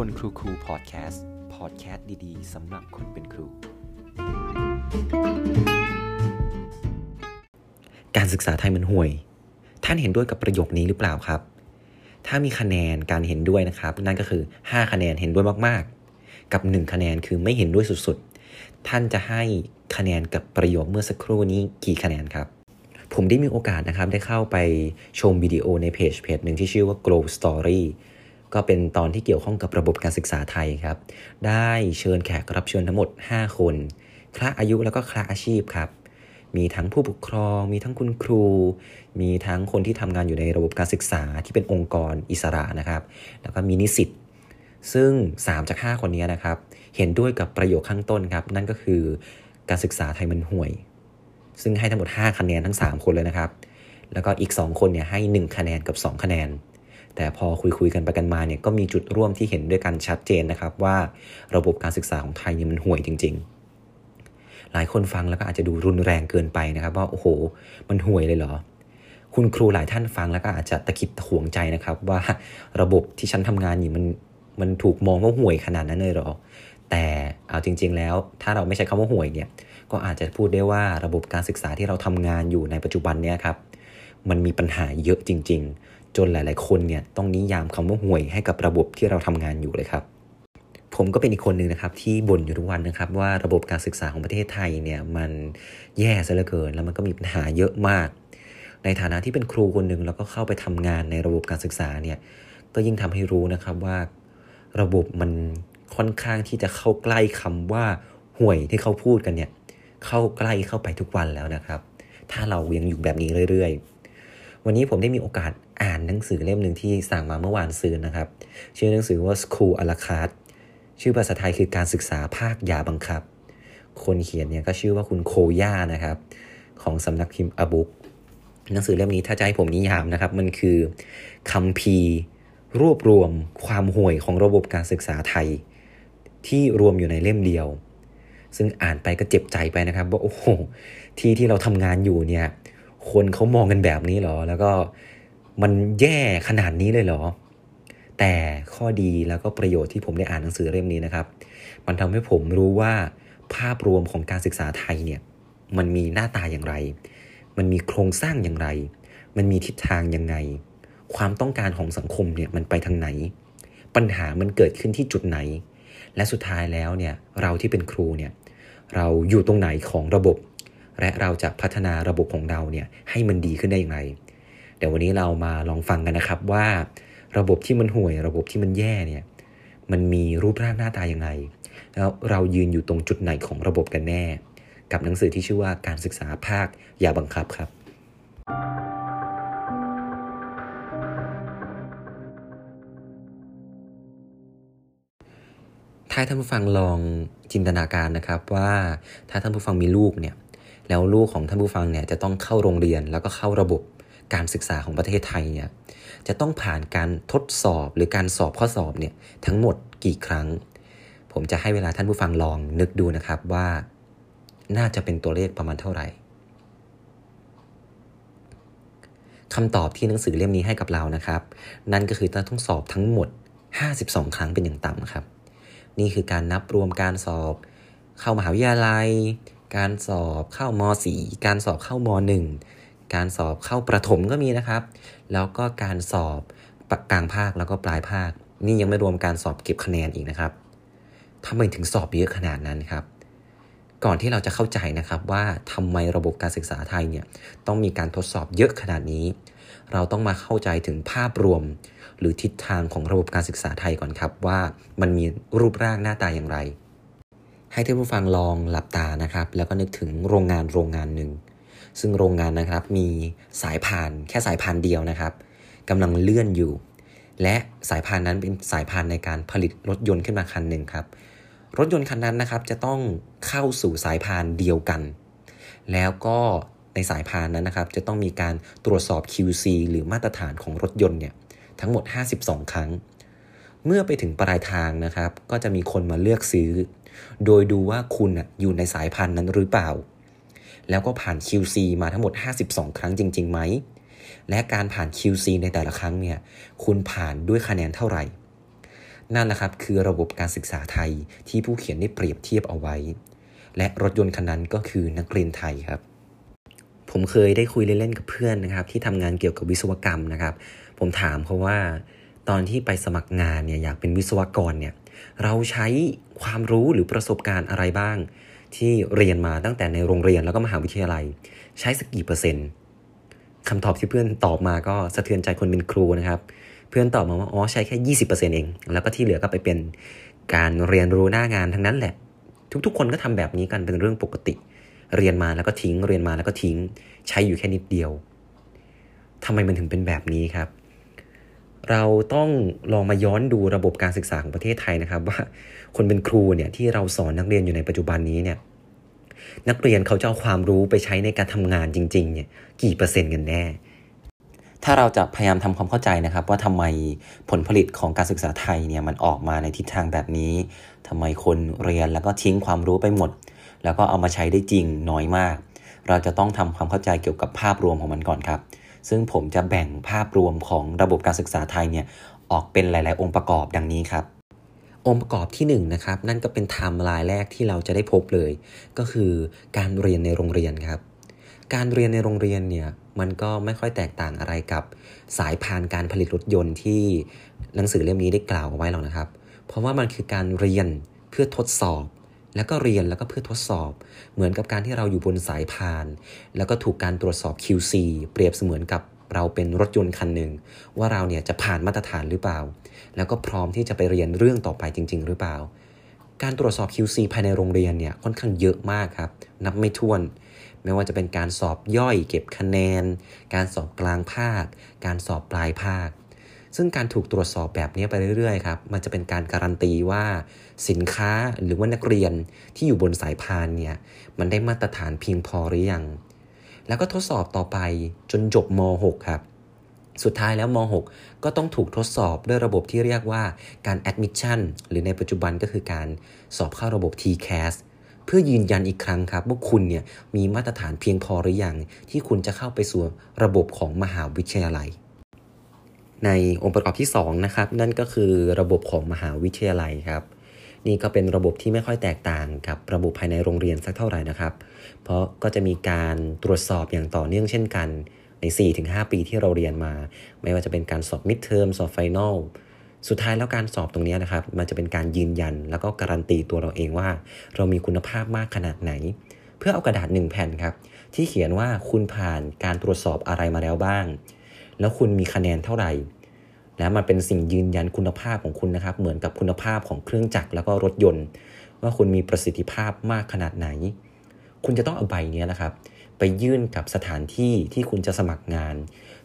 คนครูครูพอดแคสต์พอดแคสต์ดีๆสำหรับคนเป็นครู การศึกษาไทยมันห่วย ท่านเห็นด้วยกับประโยคนี้หรือเปล่าครับ ถ้ามีคะแนนการเห็นด้วยนะครับ นั่นก็คือ 5 คะแนนเห็นด้วยมากๆ กับ 1 คะแนนคือไม่เห็นด้วยสุดๆ ท่านจะให้คะแนนกับประโยคเมื่อสักครู่นี้กี่คะแนนครับผมได้มีโอกาสนะครับได้เข้าไปชมวิดีโอในเพจเพจหนึ่งที่ชื่อว่า Grow Story ก็เป็นตอนที่เกี่ยวข้องกับระบบการศึกษาไทยครับ ได้เชิญแขกรับเชิญทั้งหมด 5 คน คละอายุแล้วก็คละอาชีพครับ มีทั้งผู้ปกครอง มีทั้งคุณครู มีทั้งคนที่ทำงานอยู่ในระบบการศึกษาที่เป็นองค์กรอิสระนะครับ แล้วก็มีนิสิต ซึ่ง 3 จาก 5 คนนี้นะครับ เห็นด้วยกับประโยคข้างต้นครับ นั่นก็คือการศึกษาไทยมันห่วย ซึ่งให้ทั้งหมด 5 คะแนนทั้ง 3 คนเลยนะครับ แล้วก็อีก 2 คนเนี่ยให้ 1 คะแนนกับ 2 คะแนน แต่พอคุยคุยกันไปกันมาเนี่ยก็มีจุดร่วมที่เห็นด้วยกันชัดเจนนะครับว่าระบบการศึกษาของไทยเนี่ยมันห่วยจริง ๆ หลายคนฟังแล้วก็อาจจะดูรุนแรงเกินไปนะครับว่าโอ้โห มันห่วยเลยเหรอ คุณครูหลายท่านฟังแล้วก็อาจจะตะคิดตะหวงใจนะครับ ว่าระบบที่ฉันทำงานอยู่มันมันถูกมองว่าห่วยขนาดนั้นเลยเหรอ แต่เอาจริง ๆ แล้วถ้าเราไม่ใช้คำว่าห่วยเนี่ยก็อาจจะพูดได้ว่าระบบการศึกษาที่เราทำงานอยู่ในปัจจุบันเนี่ยครับมันมีปัญหาเยอะจริง ๆ จนหลาย ๆ คนเนี่ยต้องนิยามคำว่าห่วยให้กับระบบที่เราทำงานอยู่เลยครับ ผมก็เป็นอีกคนหนึ่งนะครับที่บ่นอยู่ทุกวันนะครับ ว่าระบบการศึกษาของประเทศไทยเนี่ยมันแย่ซะเหลือเกิน แล้วมันก็มีปัญหาเยอะมาก ในฐานะที่เป็นครูคนหนึ่งแล้วก็เข้าไปทำงานในระบบการศึกษาเนี่ยก็ยิ่งทำให้รู้นะครับว่า ระบบมันค่อนข้างที่จะเข้าใกล้คำว่าห่วยที่เขาพูดกันเนี่ยเข้าใกล้เข้าไปทุกวันแล้วนะครับ ถ้าเรายังอยู่แบบนี้เรื่อย ๆ วันนี้ผมได้มีโอกาส อ่านหนังสือเล่มหนึ่งที่สั่งมาเมื่อวานซื้อนะครับ ชื่อหนังสือว่า School a la carte ชื่อภาษาไทยคือการศึกษาภาคยาบังคับ คนเขียนเนี่ยก็ชื่อว่าคุณโคย่านะครับ ของสำนักพิมพ์อบุกหนังสือเล่มนี้ถ้าจะให้ผมนิยามนะครับ มันคือคำพีรวบรวมความห่วยของระบบการศึกษาไทย ที่รวมอยู่ในเล่มเดียว ซึ่งอ่านไปก็เจ็บใจไปนะครับ ว่าโอ้โหที่ที่เราทำงานอยู่เนี่ย คนเขามองกันแบบนี้เหรอ แล้วก็ มันแย่ขนาดนี้เลยเหรอ แต่ข้อดีแล้วก็ประโยชน์ที่ผมได้อ่านหนังสือเล่มนี้นะครับ มันทำให้ผมรู้ว่าภาพรวมของการศึกษาไทยเนี่ย มันมีหน้าตาอย่างไร มันมีโครงสร้างอย่างไร มันมีทิศทางยังไง ความต้องการของสังคมเนี่ยมันไปทางไหน ปัญหามันเกิดขึ้นที่จุดไหน และสุดท้ายแล้วเนี่ยเราที่เป็นครูเนี่ยเราอยู่ตรงไหนของระบบ และเราจะพัฒนาระบบของเราเนี่ยให้มันดีขึ้นได้อย่างไร เดี๋ยววันนี้เรามาลองฟังกันนะครับว่าระบบที่มันห่วย ระบบที่มันแย่เนี่ยมันมีรูปร่างหน้าตาอย่างไรแล้วเรายืนอยู่ตรงจุดไหนของระบบกันแน่ กับหนังสือที่ชื่อว่าการศึกษาภาคอย่าบังคับครับ ถ้าท่านผู้ฟังลองจินตนาการนะครับว่าถ้าท่านผู้ฟังมีลูกเนี่ยแล้วลูกของท่านผู้ฟังเนี่ยจะต้องเข้าโรงเรียนแล้วก็เข้าระบบ การศึกษาของประเทศไทยเนี่ยจะต้องผ่านการทดสอบหรือการสอบข้อสอบเนี่ยทั้งหมดกี่ครั้ง ผมจะให้เวลาท่านผู้ฟังลองนึกดูนะครับว่าน่าจะเป็นตัวเลขประมาณเท่าไหร่คำตอบที่หนังสือเล่มนี้ให้กับเรานะครับ นั่นก็คือต้องสอบทั้งหมด 52 ครั้งเป็นอย่างต่ำครับ นี่คือการนับรวมการสอบเข้ามหาวิทยาลัย การสอบเข้าม 4 การสอบเข้าม 1 การสอบเข้าประถมก็มีนะครับ แล้วก็การสอบกลางภาคแล้วก็ปลายภาค นี่ยังไม่รวมการสอบเก็บคะแนนอีกนะครับทำไมถึงสอบเยอะขนาดนั้นครับ ก่อนที่เราจะเข้าใจนะครับว่าทำไมระบบการศึกษาไทยเนี่ยต้องมีการทดสอบเยอะขนาดนี้ เราต้องมาเข้าใจถึงภาพรวม หรือทิศทางของระบบการศึกษาไทยก่อนครับว่ามันมีรูปร่างหน้าตาอย่างไรให้ท่านผู้ฟังลองหลับตานะครับ แล้วก็นึกถึงโรงงานโรงงานหนึ่ง ซึ่งโรงงานนะครับมีสายพานแค่สายพานเดียวนะครับกำลังเลื่อนอยู่ และสายพานนั้นเป็นสายพานในการผลิตรถยนต์ขึ้นมาคันหนึ่งครับ รถยนต์คันนั้นนะครับจะต้องเข้าสู่สายพานเดียวกัน แล้วก็ในสายพานนั้นนะครับ จะต้องมีการตรวจสอบ QC หรือมาตรฐานของรถยนต์เนี่ยทั้งหมด 52 ครั้ง เมื่อไปถึงปลายทางนะครับ ก็จะมีคนมาเลือกซื้อ โดยดูว่าคุณอยู่ในสายพันธุ์นั้นหรือเปล่า แล้วก็ผ่าน QC มาทั้งหมด 52 ครั้งจริงๆไหม และการผ่าน QC ในแต่ละครั้งเนี่ย คุณผ่านด้วยคะแนนเท่าไหร่ นั่นแหละครับคือระบบการศึกษาไทยที่ผู้เขียนได้เปรียบเทียบเอาไว้ และรถยนต์คันนั้นก็คือนักเรียนไทยครับ ผมเคยได้คุยเล่นๆกับเพื่อนนะครับ ที่ทำงานเกี่ยวกับวิศวกรรมนะครับ ผมถามเขาว่าตอนที่ไปสมัครงานเนี่ยอยากเป็นวิศวกรเนี่ยเราใช้ความรู้หรือประสบการณ์อะไรบ้าง ที่เรียนมาตั้งแต่ในโรงเรียนแล้วก็มหาวิทยาลัย ใช้สักกี่เปอร์เซ็นต์คำตอบที่เพื่อนตอบมาก็สะเทือนใจคนเป็นครูนะครับ เพื่อนตอบมาว่าอ๋อใช้แค่ยี่สิบเปอร์เซ็นเองแล้วก็ที่เหลือก็ไปเป็นการเรียนรู้หน้างานทั้งนั้นแหละ ทุกๆ คนก็ทำแบบนี้กันเป็นเรื่องปกติ เรียนมาแล้วก็ทิ้ง เรียนมาแล้วก็ทิ้ง ใช้อยู่แค่นิดเดียวทำไมมันถึงเป็นแบบนี้ครับ เราต้องลองมาย้อนดูระบบการศึกษาของประเทศไทยนะครับ ว่าคนเป็นครูเนี่ยที่เราสอนนักเรียนอยู่ในปัจจุบันนี้เนี่ยนักเรียนเขาจะเอาความรู้ไปใช้ในการทำงานจริงๆเนี่ยกี่เปอร์เซ็นต์กันแน่ ถ้าเราจะพยายามทำความเข้าใจนะครับ ว่าทำไมผลผลิตของการศึกษาไทยเนี่ยมันออกมาในทิศทางแบบนี้ทำไมคนเรียนแล้วก็ทิ้งความรู้ไปหมด แล้วก็เอามาใช้ได้จริงน้อยมาก เราจะต้องทำความเข้าใจเกี่ยวกับภาพรวมของมันก่อนครับ ซึ่งผมจะแบ่งภาพรวมของระบบการศึกษาไทยเนี่ยออกเป็นหลาย ๆ องค์ประกอบดังนี้ครับ องค์ประกอบที่1นะครับนั่นก็เป็นไทม์ไลน์แรกที่เราจะได้พบเลย ก็คือการเรียนในโรงเรียนครับ การเรียนในโรงเรียนเนี่ยมันก็ไม่ค่อยแตกต่างอะไรกับสายพานการผลิตรถยนต์ที่หนังสือเล่มนี้ได้กล่าวไว้หรอกนะครับ เพราะว่ามันคือการเรียนเพื่อทดสอบ แล้วก็เรียนแล้วก็เพื่อทดสอบ เหมือนกับการที่เราอยู่บนสายพาน แล้วก็ถูกการตรวจสอบ QC เปรียบเสมือนกับเราเป็นรถยนต์คันหนึ่ง ว่าเราเนี่ยจะผ่านมาตรฐานหรือเปล่า แล้วก็พร้อมที่จะไปเรียนเรื่องต่อไปจริง ๆ หรือเปล่า การตรวจสอบ QC ภายในโรงเรียนเนี่ยค่อนข้างเยอะมากครับ นับไม่ถ้วน ไม่ว่าจะเป็นการสอบย่อยเก็บคะแนน การสอบกลางภาค การสอบปลายภาค ซึ่งการถูกตรวจสอบแบบนี้ไปเรื่อยๆครับ มันจะเป็นการการันตีว่าสินค้าหรือว่านักเรียนที่อยู่บนสายพานเนี่ยมันได้มาตรฐานเพียงพอหรือยัง แล้วก็ทดสอบต่อไปจนจบม .6 ครับ สุดท้ายแล้วม .6 ก็ต้องถูกทดสอบด้วยระบบที่เรียกว่าการ admission หรือในปัจจุบันก็คือการสอบเข้าระบบ TCAS เพื่อยืนยันอีกครั้งครับว่าคุณเนี่ยมีมาตรฐานเพียงพอหรือยังที่คุณจะเข้าไปสู่ระบบของมหาวิทยาลัย ในองค์ประกอบที่2นะครับนั่นก็คือระบบของมหาวิทยาลัยครับ นี่ก็เป็นระบบที่ไม่ค่อยแตกต่างกับระบบภายในโรงเรียนสักเท่าไหร่นะครับ เพราะก็จะมีการตรวจสอบอย่างต่อเนื่องเช่นกันใน 4-5 ปีที่เราเรียนมา ไม่ว่าจะเป็นการสอบมิดเทอมสอบไฟนอลสุดท้ายแล้วการสอบตรงนี้นะครับ มันจะเป็นการยืนยันแล้วก็การันตีตัวเราเองว่า เรามีคุณภาพมากขนาดไหน เพื่อเอากระดาษหนึ่งแผ่นครับ ที่เขียนว่าคุณผ่านการตรวจสอบอะไรมาแล้วบ้าง แล้วคุณมีคะแนนเท่าไหร่และมันเป็นสิ่งยืนยันคุณภาพของคุณนะครับ เหมือนกับคุณภาพของเครื่องจักรแล้วก็รถยนต์ ว่าคุณมีประสิทธิภาพมากขนาดไหน คุณจะต้องเอาใบนี้นะครับ ไปยื่นกับสถานที่ที่คุณจะสมัครงาน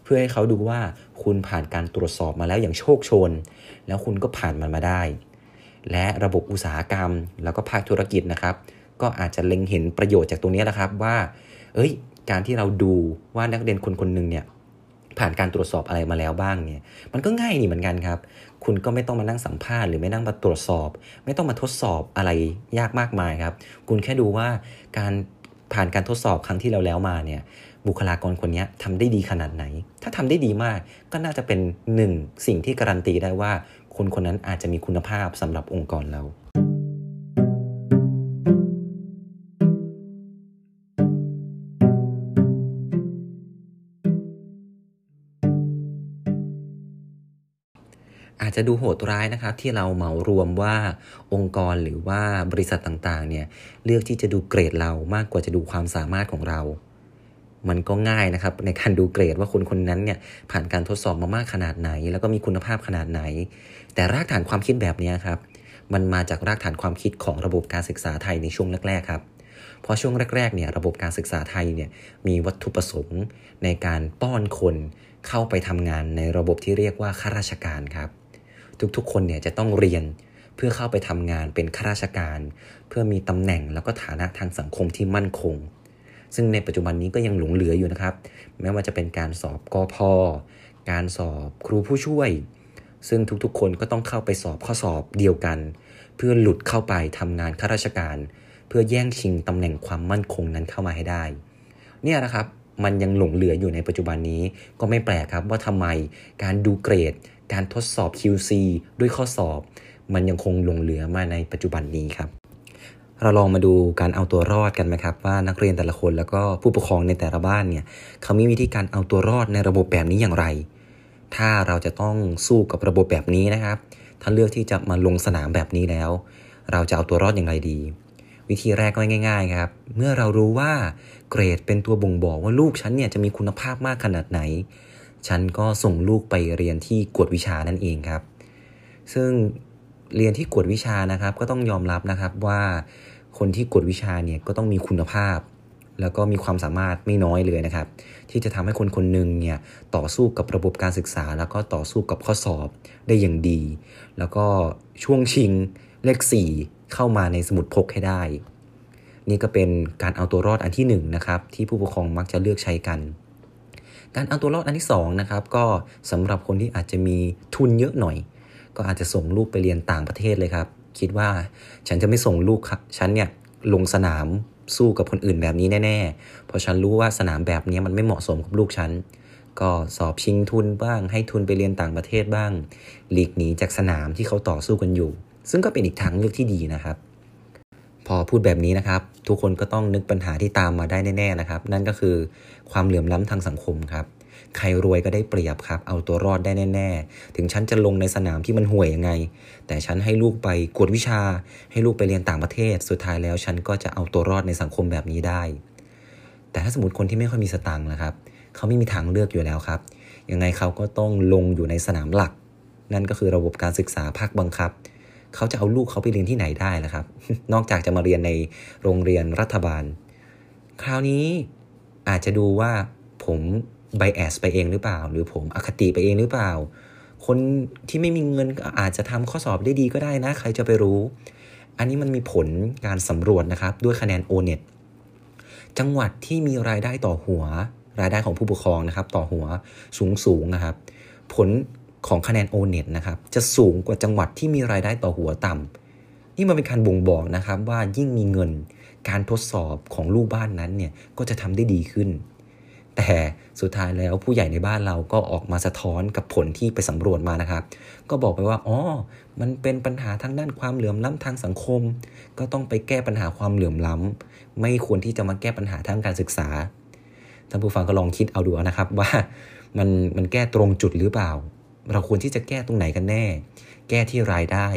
เพื่อให้เขาดูว่าคุณผ่านการตรวจสอบมาแล้วอย่างโชคชน แล้วคุณก็ผ่านมันมาได้ และระบบอุตสาหกรรม แล้วก็ภาคธุรกิจนะครับ ก็อาจจะเล็งเห็นประโยชน์จากตรงนี้นะครับว่า เอ้ย การที่เราดูว่านักเรียนคนคนหนึ่งเนี่ย ผ่านการตรวจสอบอะไรมาแล้วบ้างเนี่ย มันก็ง่ายนี่เหมือนกันครับ คุณก็ไม่ต้องมานั่งสัมภาษณ์หรือไม่นั่งมาตรวจสอบ ไม่ต้องมาทดสอบอะไรยากมากมายครับ คุณแค่ดูว่าการผ่านการทดสอบครั้งที่เราแล้วมาเนี่ย บุคลากรคนนี้ทำได้ดีขนาดไหน ถ้าทำได้ดีมากก็น่าจะเป็นหนึ่งสิ่งที่การันตีได้ว่า คนคนนั้นอาจจะมีคุณภาพสำหรับองค์กรเรา อาจจะดูโหดร้ายนะครับ ที่เราเหมารวมว่าองค์กรหรือว่าบริษัทต่างๆ เนี่ยเลือกที่จะดูเกรดเรามากกว่าจะดูความสามารถของเรา มันก็ง่ายนะครับ ในการดูเกรดว่าคนคนนั้นเนี่ยผ่านการทดสอบมามากขนาดไหน แล้วก็มีคุณภาพขนาดไหน แต่รากฐานความคิดแบบนี้ครับ มันมาจากรากฐานความคิดของระบบการศึกษาไทยในช่วงแรกๆครับเพราะช่วงแรกๆเนี่ยระบบการศึกษาไทยเนี่ยมีวัตถุประสงค์ในการป้อนคนเข้าไปทำงานในระบบที่เรียกว่าข้าราชการครับ ทุกๆ คนเนี่ยจะต้องเรียนเพื่อเข้าไปทำงานเป็นข้าราชการ เพื่อมีตำแหน่งแล้วก็ฐานะทางสังคมที่มั่นคง ซึ่งในปัจจุบันนี้ก็ยังหลงเหลืออยู่นะครับ แม้ว่าจะเป็นการสอบกอพอการสอบครูผู้ช่วย ซึ่งทุกๆ คนก็ต้องเข้าไปสอบข้อสอบเดียวกัน เพื่อหลุดเข้าไปทำงานข้าราชการ เพื่อแย่งชิงตำแหน่งความมั่นคงนั้นเข้ามาให้ได้ เนี่ยนะครับมันยังหลงเหลืออยู่ในปัจจุบันนี้ก็ไม่แปลกครับว่าทำไมการดูเกรด การทดสอบ QC ด้วยข้อสอบ มันยังคงหลงเหลือมาในปัจจุบันนี้ครับ เราลองมาดูการเอาตัวรอดกันไหมครับ ว่านักเรียนแต่ละคนแล้วก็ผู้ปกครองในแต่ละบ้านเนี่ยเขามีวิธีการเอาตัวรอดในระบบแบบนี้อย่างไร ถ้าเราจะต้องสู้กับระบบแบบนี้นะครับ ถ้าเลือกที่จะมาลงสนามแบบนี้แล้ว เราจะเอาตัวรอดอย่างไรดีวิธีแรกก็ง่าย ๆ ครับ เมื่อเรารู้ว่าเกรดเป็นตัวบ่งบอกว่าลูกฉันเนี่ยจะมีคุณภาพมากขนาดไหน ฉันก็ส่งลูกไปเรียนที่กวดวิชานั่นเองครับ ซึ่งเรียนที่กวดวิชานะครับ ก็ต้องยอมรับนะครับว่าคนที่กวดวิชาเนี่ยก็ต้องมีคุณภาพ แล้วก็มีความสามารถไม่น้อยเลยนะครับ ที่จะทำให้คนคนหนึ่งเนี่ยต่อสู้กับระบบการศึกษา แล้วก็ต่อสู้กับข้อสอบได้อย่างดี แล้วก็ช่วงชิงเลขสี่เข้ามาในสมุดพกให้ได้ นี่ก็เป็นการเอาตัวรอดอันที่1นนะครับที่ผู้ปกครองมักจะเลือกใช้กัน การเอาตัวรอดอันที่2นะครับก็สำหรับคนที่อาจจะมีทุนเยอะหน่อย ก็อาจจะส่งลูกไปเรียนต่างประเทศเลยครับ คิดว่าฉันจะไม่ส่งลูกฉันเนี่ยลงสนามสู้กับคนอื่นแบบนี้แน่ๆ เพราะฉันรู้ว่าสนามแบบนี้มันไม่เหมาะสมกับลูกฉัน ก็สอบชิงทุนบ้าง ให้ทุนไปเรียนต่างประเทศบ้าง หลีกหนีจากสนามที่เขาต่อสู้กันอยู่ ซึ่งก็เป็นอีกทางเลือกที่ดีนะครับ พอพูดแบบนี้นะครับ ทุกคนก็ต้องนึกปัญหาที่ตามมาได้แน่ๆนะครับ นั่นก็คือความเหลื่อมล้ำทางสังคมครับ ใครรวยก็ได้เปรียบครับ เอาตัวรอดได้แน่ๆ ถึงฉันจะลงในสนามที่มันห่วยยังไง แต่ฉันให้ลูกไปกวดวิชา ให้ลูกไปเรียนต่างประเทศ สุดท้ายแล้วฉันก็จะเอาตัวรอดในสังคมแบบนี้ได้ แต่ถ้าสมมติคนที่ไม่ค่อยมีสตังค์นะครับ เขาไม่มีทางเลือกอยู่แล้วครับ ยังไงเขาก็ต้องลงอยู่ในสนามหลัก นั่นก็คือระบบการศึกษาภาคบังคับ เขาจะเอาลูกเขาไปเรียนที่ไหนได้ล่ะครับ นอกจากจะมาเรียนในโรงเรียนรัฐบาล คราวนี้อาจจะดูว่าผมไบแอสไปเองหรือเปล่า หรือผมอคติไปเองหรือเปล่า คนที่ไม่มีเงินอาจจะทำข้อสอบได้ดีก็ได้นะ ใครจะไปรู้ อันนี้มันมีผลการสำรวจนะครับ ด้วยคะแนน o n e t จังหวัดที่มีรายได้ต่อหัว รายได้ของผู้ปกครองนะครับ ต่อหัวสูงสูงนะครับ ผล ของคะแนน o n e t นะครับจะสูงกว่าจังหวัดที่มีรายได้ต่อหัวต่ำนี่มันเป็นการบ่งบอกนะครับว่ายิ่งมีเงินการทดสอบของลูกบ้านนั้นเนี่ยก็จะทำได้ดีขึ้น แต่สุดท้ายแล้วผู้ใหญ่ในบ้านเราก็ออกมาสะท้อนกับผลที่ไปสำรวจมานะครับ ก็บอกไปว่าอ๋อมันเป็นปัญหาทางด้านความเหลื่อมล้ำทางสังคม ก็ต้องไปแก้ปัญหาความเหลื่อมล้ำไม่ควรที่จะมาแก้ปัญหาทางการศึกษาท่านผู้ฟังก็ลองคิดเอาดูนะครับว่ามันมันแก้ตรงจุดหรือเปล่า เราควรที่จะแก้ตรงไหนกันแน่ แก้ที่รายได้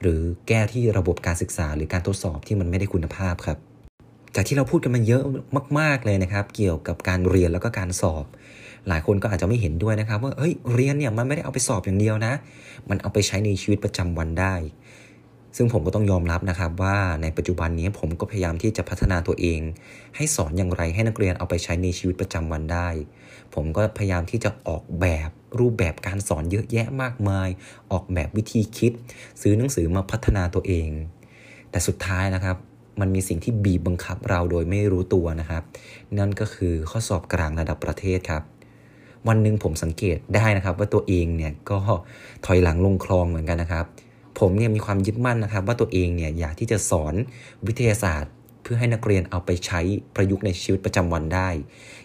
หรือแก้ที่ระบบการศึกษาหรือการทดสอบที่มันไม่ได้คุณภาพครับ จากที่เราพูดกันมาเยอะมาก ๆเลยนะครับ เกี่ยวกับการเรียนแล้วก็การสอบ หลายคนก็อาจจะไม่เห็นด้วยนะครับ ว่าเฮ้ยเรียนเนี่ยมันไม่ได้เอาไปสอบอย่างเดียวนะ มันเอาไปใช้ในชีวิตประจำวันได้ ซึ่งผมก็ต้องยอมรับนะครับว่าในปัจจุบันนี้ผมก็พยายามที่จะพัฒนาตัวเอง ให้สอนอย่างไรให้นักเรียนเอาไปใช้ในชีวิตประจำวันได้ ผมก็พยายามที่จะออกแบบรูปแบบการสอนเยอะแยะมากมาย ออกแบบวิธีคิด ซื้อหนังสือมาพัฒนาตัวเอง แต่สุดท้ายนะครับ มันมีสิ่งที่บีบบังคับเราโดยไม่รู้ตัวนะครับ นั่นก็คือข้อสอบกลางระดับประเทศครับวันหนึ่งผมสังเกตได้นะครับ ว่าตัวเองเนี่ยก็ถอยหลังลงคลองเหมือนกันนะครับ ผมเนี่ยมีความยึดมั่นนะครับ ว่าตัวเองเนี่ยอยากที่จะสอนวิทยาศาสตร์ เพื่อให้นักเรียนเอาไปใช้ประยุกต์ในชีวิตประจำวันได้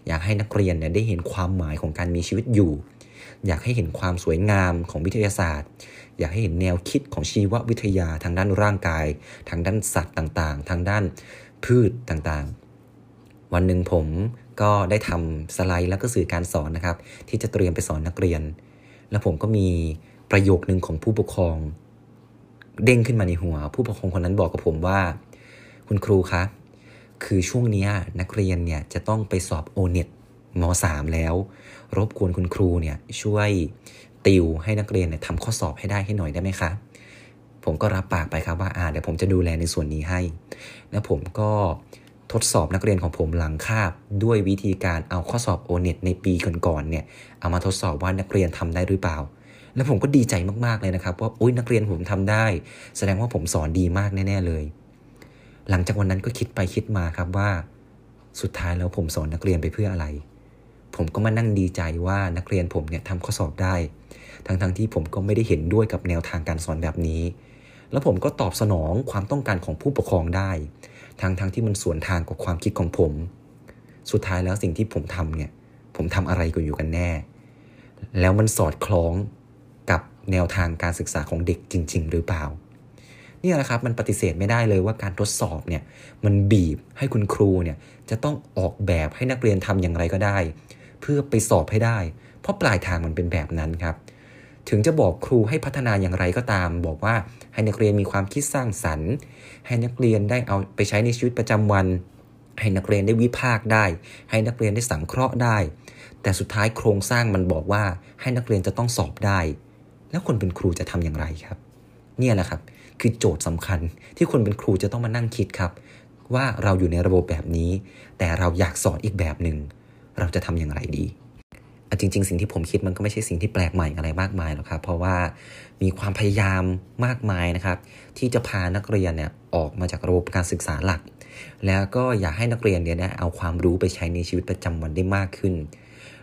อยากให้นักเรียนเนี่ยได้เห็นความหมายของการมีชีวิตอยู่ อยากให้เห็นความสวยงามของวิทยาศาสตร์ อยากให้เห็นแนวคิดของชีววิทยาทางด้านร่างกาย ทางด้านสัตว์ต่างๆ ทางด้านพืชต่างๆ วันหนึ่งผมก็ได้ทำสไลด์แล้วก็สื่อการสอนนะครับ ที่จะเตรียมไปสอนนักเรียน แล้วผมก็มีประโยคนึงของผู้ปกครอง เด้งขึ้นมาในหัว ผู้ปกครองคนนั้นบอกกับผมว่า คุณครูคะคือช่วงนี้นักเรียนเนี่ยจะต้องไปสอบโอเน็ตม .3 แล้ว รบกวนคุณครูเนี่ยช่วยติวให้นักเรียนเนี่ยทำข้อสอบให้ได้ให้หน่อยได้ไหมคะ ผมก็รับปากไปครับว่าอ่าเดี๋ยวผมจะดูแลในส่วนนี้ให้ แล้วผมก็ทดสอบนักเรียนของผมหลังคาบด้วยวิธีการเอาข้อสอบโอเน็ตในปีก่อนๆเนี่ยเอามาทดสอบว่านักเรียนทำได้หรือเปล่า แล้วผมก็ดีใจมากๆเลยนะครับว่าอุ้ยนักเรียนผมทำได้ แสดงว่าผมสอนดีมากแน่ ๆเลย หลังจากวันนั้นก็คิดไปคิดมาครับว่า สุดท้ายแล้วผมสอนนักเรียนไปเพื่ออะไร ผมก็มานั่งดีใจว่านักเรียนผมเนี่ยทำข้อสอบได้ ทั้งๆทที่ผมก็ไม่ได้เห็นด้วยกับแนวทางการสอนแบบนี้ แล้วผมก็ตอบสนองความต้องการของผู้ปกครองได้ ทั้งๆทที่มันสวนทางกับความคิดของผม สุดท้ายแล้วสิ่งที่ผมทำเนี่ยผมทำอะไรกันอยู่กันแน่ แล้วมันสอดคล้อง แนวทางการศึกษาของเด็กจริง ๆ หรือเปล่านี่แหละครับมันปฏิเสธไม่ได้เลยว่าการทดสอบเนี่ยมันบีบให้คุณครูเนี่ยจะต้องออกแบบให้นักเรียนทำอย่างไรก็ได้ เพื่อไปสอบให้ได้ เพราะปลายทางมันเป็นแบบนั้นครับ ถึงจะบอกครูให้พัฒนาอย่างไรก็ตาม บอกว่าให้นักเรียนมีความคิดสร้างสรรค์ ให้นักเรียนได้เอาไปใช้ในชีวิตประจำวัน ให้นักเรียนได้วิพากษ์ได้ ให้นักเรียนได้สังเคราะห์ได้ แต่สุดท้ายโครงสร้างมันบอกว่าให้นักเรียนจะต้องสอบได้ แล้วคนเป็นครูจะทำอย่างไรครับ เนี่ยแหละครับ คือโจทย์สำคัญที่คนเป็นครูจะต้องมานั่งคิดครับ ว่าเราอยู่ในระบบแบบนี้ แต่เราอยากสอนอีกแบบหนึ่งเราจะทำอย่างไรดีจริง ๆ สิ่งที่ผมคิดมันก็ไม่ใช่สิ่งที่แปลกใหม่อะไรมากมายหรอกครับ เพราะว่ามีความพยายามมากมายนะครับ ที่จะพานักเรียนเนี่ยออกมาจากระบบการศึกษาหลัก แล้วก็อยากให้นักเรียนเนี่ยเอาความรู้ไปใช้ในชีวิตประจำวันได้มากขึ้น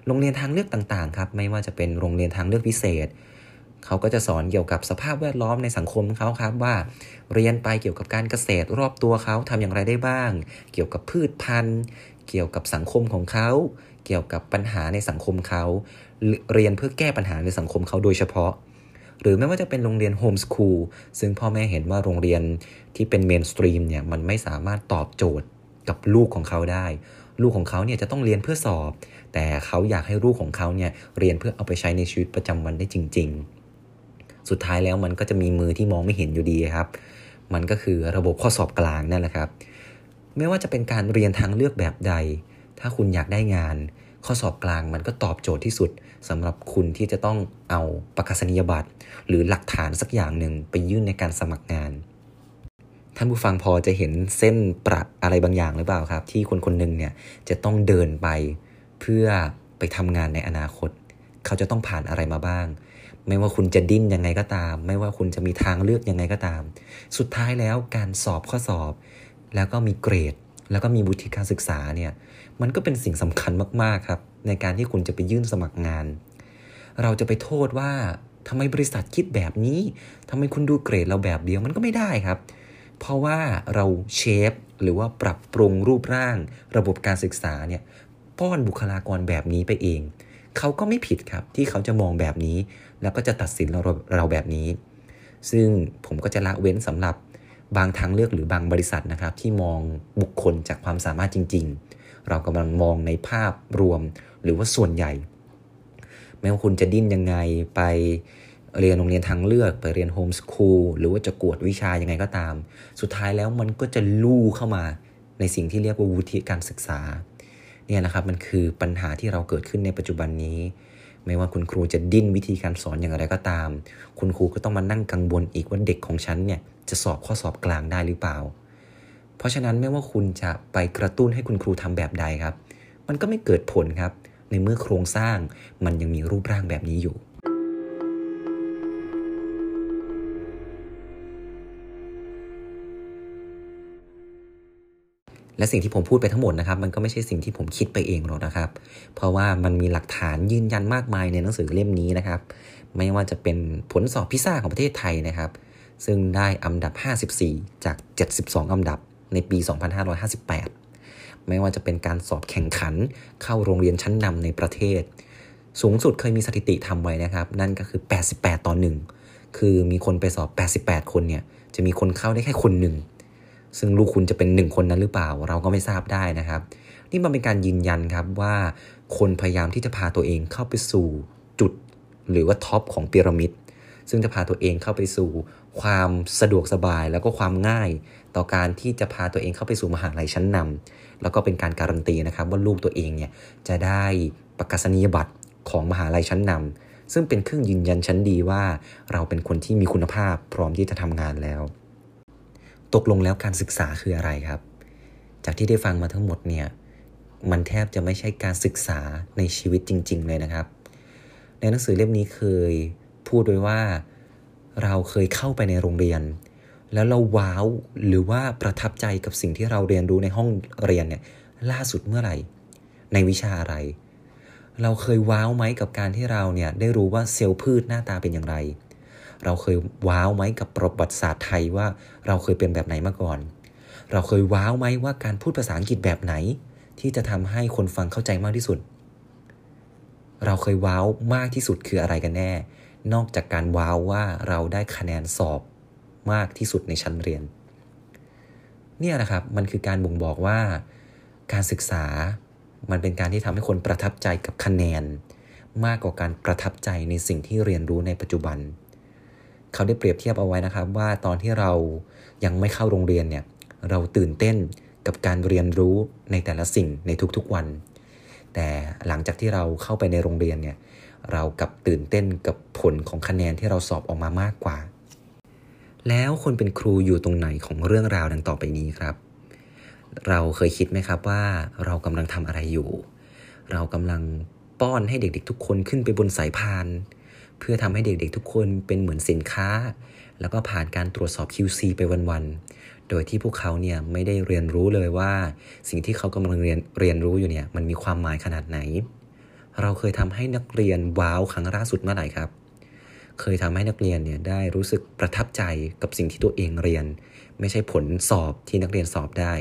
โรงเรียนทางเลือกต่างๆครับ ไม่ว่าจะเป็นโรงเรียนทางเลือกพิเศษ เขาก็จะสอนเกี่ยวกับสภาพแวดล้อมในสังคมเขาครับว่า เรียนไปเกี่ยวกับการเกษตรรอบตัวเขาทำอย่างไรได้บ้าง เกี่ยวกับพืชพันธุ์ เกี่ยวกับสังคมของเขา เกี่ยวกับปัญหาในสังคมเขา เรียนเพื่อแก้ปัญหาในสังคมเขาโดยเฉพาะ หรือไม่ว่าจะเป็นโรงเรียน homeschool ซึ่งพ่อแม่เห็นว่าโรงเรียนที่เป็น mainstream เนี่ยมันไม่สามารถตอบโจทย์กับลูกของเขาได้ ลูกของเขาเนี่ยจะต้องเรียนเพื่อสอบ แต่เขาอยากให้ลูกของเขาเนี่ยเรียนเพื่อเอาไปใช้ในชีวิตประจำวันได้จริง ๆ สุดท้ายแล้วมันก็จะมีมือที่มองไม่เห็นอยู่ดีครับ มันก็คือระบบข้อสอบกลางนั่นแหละครับ ไม่ว่าจะเป็นการเรียนทางเลือกแบบใด ถ้าคุณอยากได้งาน ข้อสอบกลางมันก็ตอบโจทย์ที่สุดสำหรับคุณที่จะต้องเอาประกาศนียบัตร หรือหลักฐานสักอย่างหนึ่งไปยื่นในการสมัครงานท่านผู้ฟังพอจะเห็นเส้นประอะไรบางอย่างหรือเปล่าครับ ที่คนคนหนึ่งเนี่ยจะต้องเดินไปเพื่อไปทำงานในอนาคต เขาจะต้องผ่านอะไรมาบ้าง ไม่ว่าคุณจะดิ้นยังไงก็ตาม ไม่ว่าคุณจะมีทางเลือกยังไงก็ตาม สุดท้ายแล้วการสอบข้อสอบ แล้วก็มีเกรด แล้วก็มีบุตรการศึกษาเนี่ยมันก็เป็นสิ่งสำคัญมากๆครับ ในการที่คุณจะไปยื่นสมัครงาน เราจะไปโทษว่าทำไมบริษัทคิดแบบนี้ทำไมคุณดูเกรดเราแบบเดียวมันก็ไม่ได้ครับ เพราะว่าเราเชฟหรือว่าปรับปรุงรูปร่าง ระบบการศึกษาเนี่ยป้อนบุคลากรแบบนี้ไปเอง เขาก็ไม่ผิดครับที่เขาจะมองแบบนี้ แล้วก็จะตัดสินเราเราแบบนี้ ซึ่งผมก็จะละเว้นสำหรับบางทางเลือกหรือบางบริษัทนะครับ ที่มองบุคคลจากความสามารถจริง ๆ เรากำลังมองในภาพรวมหรือว่าส่วนใหญ่ ไม่ว่าคุณจะดิ้นยังไงไปเรียนโรงเรียนทางเลือกไปเรียนโฮมสคูลหรือว่าจะกวดวิชายังไงก็ตาม สุดท้ายแล้วมันก็จะลู่เข้ามาในสิ่งที่เรียกว่าวุฒิการศึกษาเนี่ยนะครับมันคือปัญหาที่เราเกิดขึ้นในปัจจุบันนี้ ไม่ว่าคุณครูจะดิ้นวิธีการสอนอย่างไรก็ตาม คุณครูก็ต้องมานั่งกังวลอีกว่าเด็กของฉันเนี่ยจะสอบข้อสอบกลางได้หรือเปล่า เพราะฉะนั้นไม่ว่าคุณจะไปกระตุ้นให้คุณครูทำแบบใดครับ มันก็ไม่เกิดผลครับ ในเมื่อโครงสร้างมันยังมีรูปร่างแบบนี้อยู่ และสิ่งที่ผมพูดไปทั้งหมดนะครับ มันก็ไม่ใช่สิ่งที่ผมคิดไปเองหรอกนะครับ เพราะว่ามันมีหลักฐานยืนยันมากมายในหนังสือเล่มนี้นะครับ ไม่ว่าจะเป็นผลสอบพิซซ่าของประเทศไทยนะครับ ซึ่งได้อันดับ 54 จาก 72 อันดับในปี 2558 ไม่ว่าจะเป็นการสอบแข่งขันเข้าโรงเรียนชั้นนำในประเทศ สูงสุดเคยมีสถิติทำไว้นะครับ นั่นก็คือ 88 ต่อ 1 คือมีคนไปสอบ 88 คนเนี่ย จะมีคนเข้าได้แค่คนหนึ่ง ซึ่งลูกคุณจะเป็นหนึ่งคนนั้นหรือเปล่า เราก็ไม่ทราบได้นะครับ นี่มันเป็นการยืนยันครับว่าคนพยายามที่จะพาตัวเองเข้าไปสู่จุด หรือว่าท็อปของพีระมิดซึ่งจะพาตัวเองเข้าไปสู่ความสะดวกสบายแล้วก็ความง่าย ต่อการที่จะพาตัวเองเข้าไปสู่มหาลัยชั้นนำแล้วก็เป็นการการันตีนะครับว่าลูกตัวเองเนี่ยจะได้ประกาศนียบัตรของมหาลัยชั้นนำซึ่งเป็นเครื่องยืนยันชั้นดีว่า เราเป็นคนที่มีคุณภาพพร้อมที่จะทำงานแล้ว ตกลงแล้วการศึกษาคืออะไรครับ จากที่ได้ฟังมาทั้งหมดเนี่ย มันแทบจะไม่ใช่การศึกษาในชีวิตจริง ๆ เลยนะครับ ในหนังสือเล่มนี้เคยพูดไว้ว่าเราเคยเข้าไปในโรงเรียน แล้วเราว้าวหรือว่าประทับใจกับสิ่งที่เราเรียนรู้ในห้องเรียนเนี่ยล่าสุดเมื่อไหร่ ในวิชาอะไร เราเคยว้าวไหมกับการที่เราเนี่ยได้รู้ว่าเซลล์พืชหน้าตาเป็นอย่างไร เราเคยว้าวไหมกับประวัติศาสตร์ไทยว่าเราเคยเป็นแบบไหนมาก่อน เราเคยว้าวไหมว่าการพูดภาษาอังกฤษแบบไหน ที่จะทำให้คนฟังเข้าใจมากที่สุด เราเคยว้าวมากที่สุดคืออะไรกันแน่ นอกจากการว้าวว่าเราได้คะแนนสอบมากที่สุดในชั้นเรียน เนี่ยนะครับมันคือการบ่งบอกว่า การศึกษามันเป็นการที่ทำให้คนประทับใจกับคะแนน มากกว่าการประทับใจในสิ่งที่เรียนรู้ในปัจจุบัน เขาได้เปรียบเทียบเอาไว้นะครับ ว่าตอนที่เรายังไม่เข้าโรงเรียนเนี่ยเราตื่นเต้นกับการเรียนรู้ในแต่ละสิ่งในทุกๆวัน แต่หลังจากที่เราเข้าไปในโรงเรียนเนี่ยเรากับตื่นเต้นกับผลของคะแนนที่เราสอบออกมามากกว่า แล้วคนเป็นครูอยู่ตรงไหนของเรื่องราวดังต่อไปนี้ครับ เราเคยคิดไหมครับว่าเรากำลังทำอะไรอยู่ เรากำลังป้อนให้เด็กๆทุกคนขึ้นไปบนสายพาน เพื่อทำให้เด็กๆทุกคนเป็นเหมือนสินค้า แล้วก็ผ่านการตรวจสอบ QC ไปวันๆ โดยที่พวกเขาเนี่ยไม่ได้เรียนรู้เลยว่า สิ่งที่เขากำลังเรียนเรียนรู้อยู่เนี่ยมันมีความหมายขนาดไหน เราเคยทำให้นักเรียนว้าวครั้งล่าสุดเมื่อไหร่ครับ เคยทำให้นักเรียนเนี่ยได้รู้สึกประทับใจกับสิ่งที่ตัวเองเรียน ไม่ใช่ผลสอบที่นักเรียนสอบได้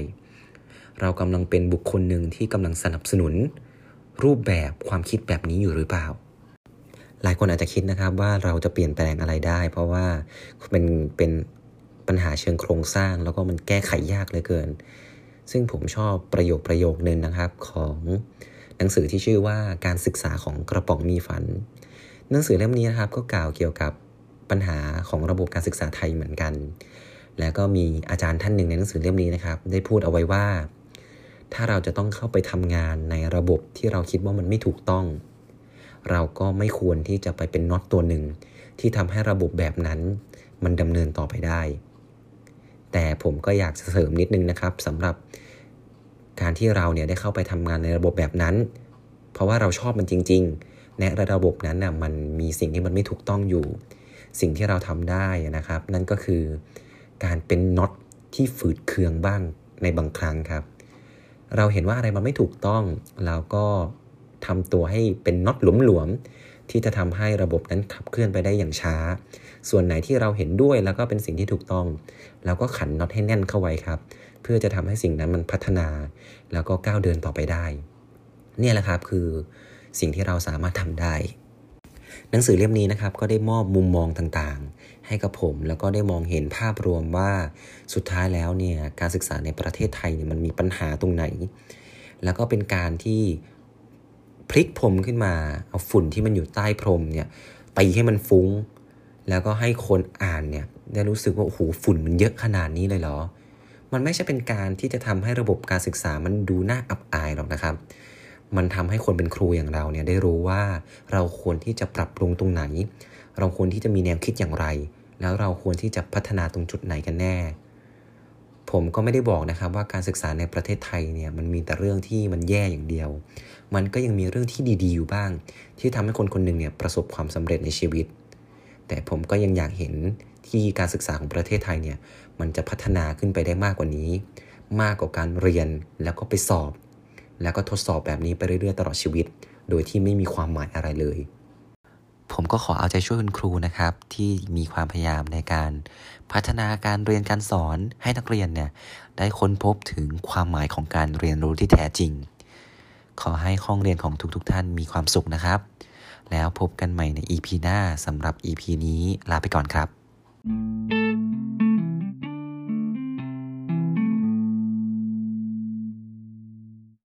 เรากำลังเป็นบุคคลหนึ่งที่กำลังสนับสนุน รูปแบบความคิดแบบนี้อยู่หรือเปล่า หลายคนอาจจะคิดนะครับว่าเราจะเปลี่ยนแปลงอะไรได้ เพราะว่าเป็นเป็นปัญหาเชิงโครงสร้าง แล้วก็มันแก้ไขยากเหลือเกิน ซึ่งผมชอบประโยคประโยคนึงนะครับของหนังสือที่ชื่อว่าการศึกษาของกระป๋องมีฝัน หนังสือเล่มนี้นะครับก็กล่าวเกี่ยวกับปัญหาของระบบการศึกษาไทยเหมือนกัน แล้วก็มีอาจารย์ท่านหนึ่งในหนังสือเล่มนี้นะครับ ได้พูดเอาไว้ว่า ถ้าเราจะต้องเข้าไปทำงานในระบบที่เราคิดว่ามันไม่ถูกต้อง เราก็ไม่ควรที่จะไปเป็นน็อตตัวหนึ่ง ที่ทำให้ระบบแบบนั้นมันดำเนินต่อไปได้ แต่ผมก็อยากเสริมนิดนึงนะครับสำหรับการที่เราเนี่ยได้เข้าไปทำงานในระบบแบบนั้น เพราะว่าเราชอบมันจริง ๆ ในระบบนั้นน่ะมันมีสิ่งที่มันไม่ถูกต้องอยู่ สิ่งที่เราทำได้นะครับ นั่นก็คือการเป็นน็อตที่ฝืดเคืองบ้างในบางครั้งครับ เราเห็นว่าอะไรมันไม่ถูกต้อง เราก็ ทำตัวให้เป็นน็อตหลวมๆที่จะทำให้ระบบนั้นขับเคลื่อนไปได้อย่างช้า ส่วนไหนที่เราเห็นด้วยแล้วก็เป็นสิ่งที่ถูกต้องเราก็ขันน็อตให้แน่นเข้าไว้ครับ เพื่อจะทำให้สิ่งนั้นมันพัฒนา แล้วก็ก้าวเดินต่อไปได้ เนี่ยแหละครับคือสิ่งที่เราสามารถทำได้ หนังสือเล่มนี้นะครับก็ได้มอบมุมมองต่างๆ ให้กับผมแล้วก็ได้มองเห็นภาพรวมว่าสุดท้ายแล้วเนี่ยการศึกษาในประเทศไทยเนี่ยมันมีปัญหาตรงไหน แล้วก็เป็นการที่ พลิกพรมขึ้นมา เอาฝุ่นที่มันอยู่ใต้พรมเนี่ยตีให้มันฟุง้ง แล้วก็ให้คนอ่านเนี่ยได้รู้สึกว่าโอ้โหฝุ่นมันเยอะขนาดนี้เลยเหรอ มันไม่ใช่เป็นการที่จะทำให้ระบบการศึกษามันดูน่าอับอายหรอกนะครับ มันทำให้คนเป็นครูอย่างเราเนี่ยได้รู้ว่าเราควรที่จะปรับปรุงตรงไหน เราควรที่จะมีแนวคิดอย่างไร แล้วเราควรที่จะพัฒนาตรงจุดไหนกันแน่ ผมก็ไม่ได้บอกนะครับว่าการศึกษาในประเทศไทยเนี่ยมันมีแต่เรื่องที่มันแย่อย่างเดียว มันก็ยังมีเรื่องที่ดีๆอยู่บ้าง ที่ทำให้คนคนหนึ่งเนี่ยประสบความสำเร็จในชีวิต แต่ผมก็ยังอยากเห็นที่การศึกษาของประเทศไทยเนี่ยมันจะพัฒนาขึ้นไปได้มากกว่านี้ มากกว่าการเรียนแล้วก็ไปสอบ แล้วก็ทดสอบแบบนี้ไปเรื่อยๆตลอดชีวิต โดยที่ไม่มีความหมายอะไรเลย ผมก็ขอเอาใจช่วยคุณครูนะครับ ที่มีความพยายามในการพัฒนาการเรียนการสอนให้นักเรียนเนี่ยได้ค้นพบถึงความหมายของการเรียนรู้ที่แท้จริง ขอให้ห้องเรียนของทุกๆทท่านมีความสุขนะครับ แล้วพบกันใหม่ใน EP หน้าสำหรับ EP นี้ลาไปก่อนครับ thank you